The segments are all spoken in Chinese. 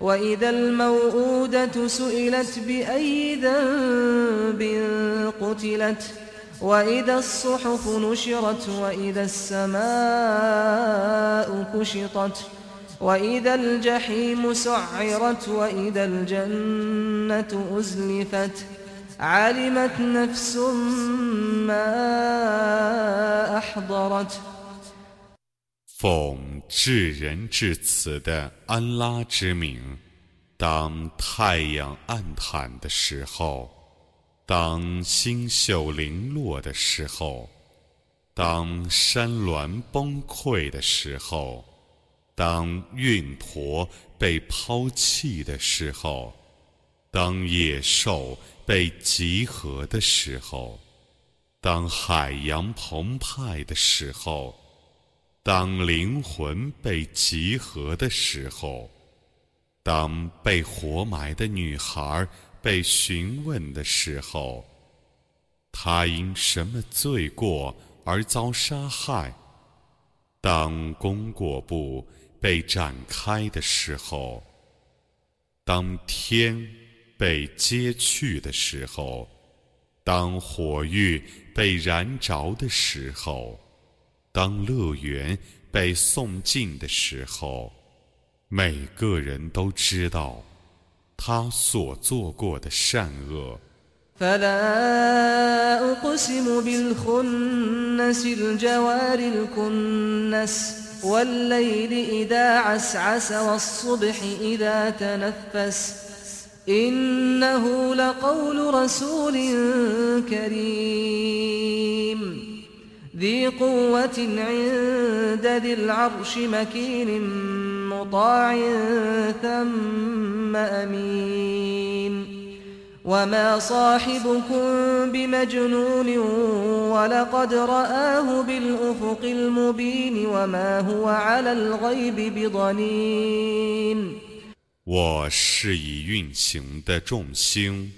وإذا الموءودة سئلت بأي ذنب قتلت وإذا الصحف نشرت وإذا السماء كشطت وإذا الجحيم سعرت وإذا الجنة أزلفت. علمت نفس ما أحضرت. 奉至仁至慈的安拉之名，当太阳暗淡的时候，当星宿零落的时候，当山峦崩溃的时候，当运驼被抛弃的时候，当野兽被集合的时候，当海洋澎湃的时候。当灵魂被集合的时候，当被活埋的女孩被询问的时候，她因什么罪过而遭杀害？当功过簿被展开的时候，当天被揭去的时候，当火狱被燃着的时候。当乐园被送进的时候，每个人都知道他所做过的善恶。ذي قوة عند ذي العرش مكين مطاع ثم أمين وما صاحبكم بمجنون ولقد رآه بالأفق المبين وما هو على الغيب بضنين 我是以运行的众星，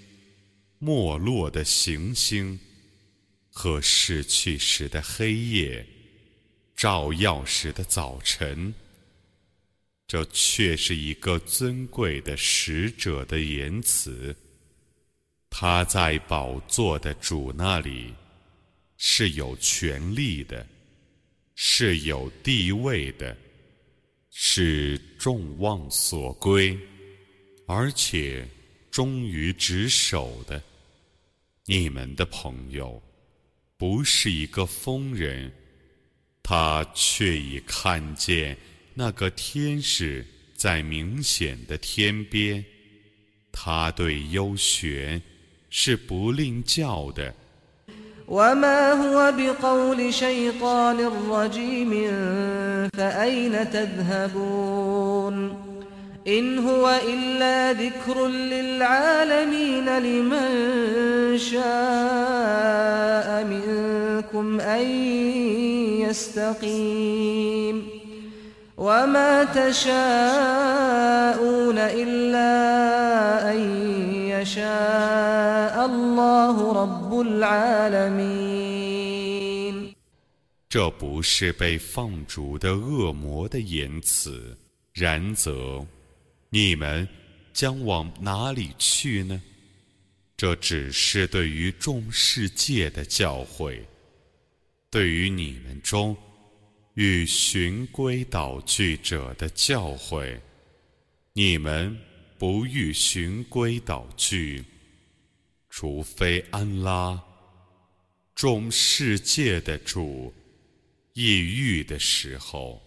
没落的行星。 和逝去时的黑夜，照耀时的早晨，这却是一个尊贵的使者的言辞。他在宝座的主那里是有权力的，是有地位的，是众望所归，而且忠于职守的。你们的朋友。不是一个疯人，他却已看见那个天使在明显的天边。他对幽玄是不吝教的。إن هو إلا ذكر للعالمين لمن شاء يستقيم وما تشاءون إلا أن يشاء الله رب العالمين 这不是被放逐的恶魔的言辞，然则你们将往哪里去呢？这只是对于众世界的教诲， 对于你们中欲循规蹈矩者的教诲。你们不欲循规蹈矩，除非安拉众世界的主抑郁的时候。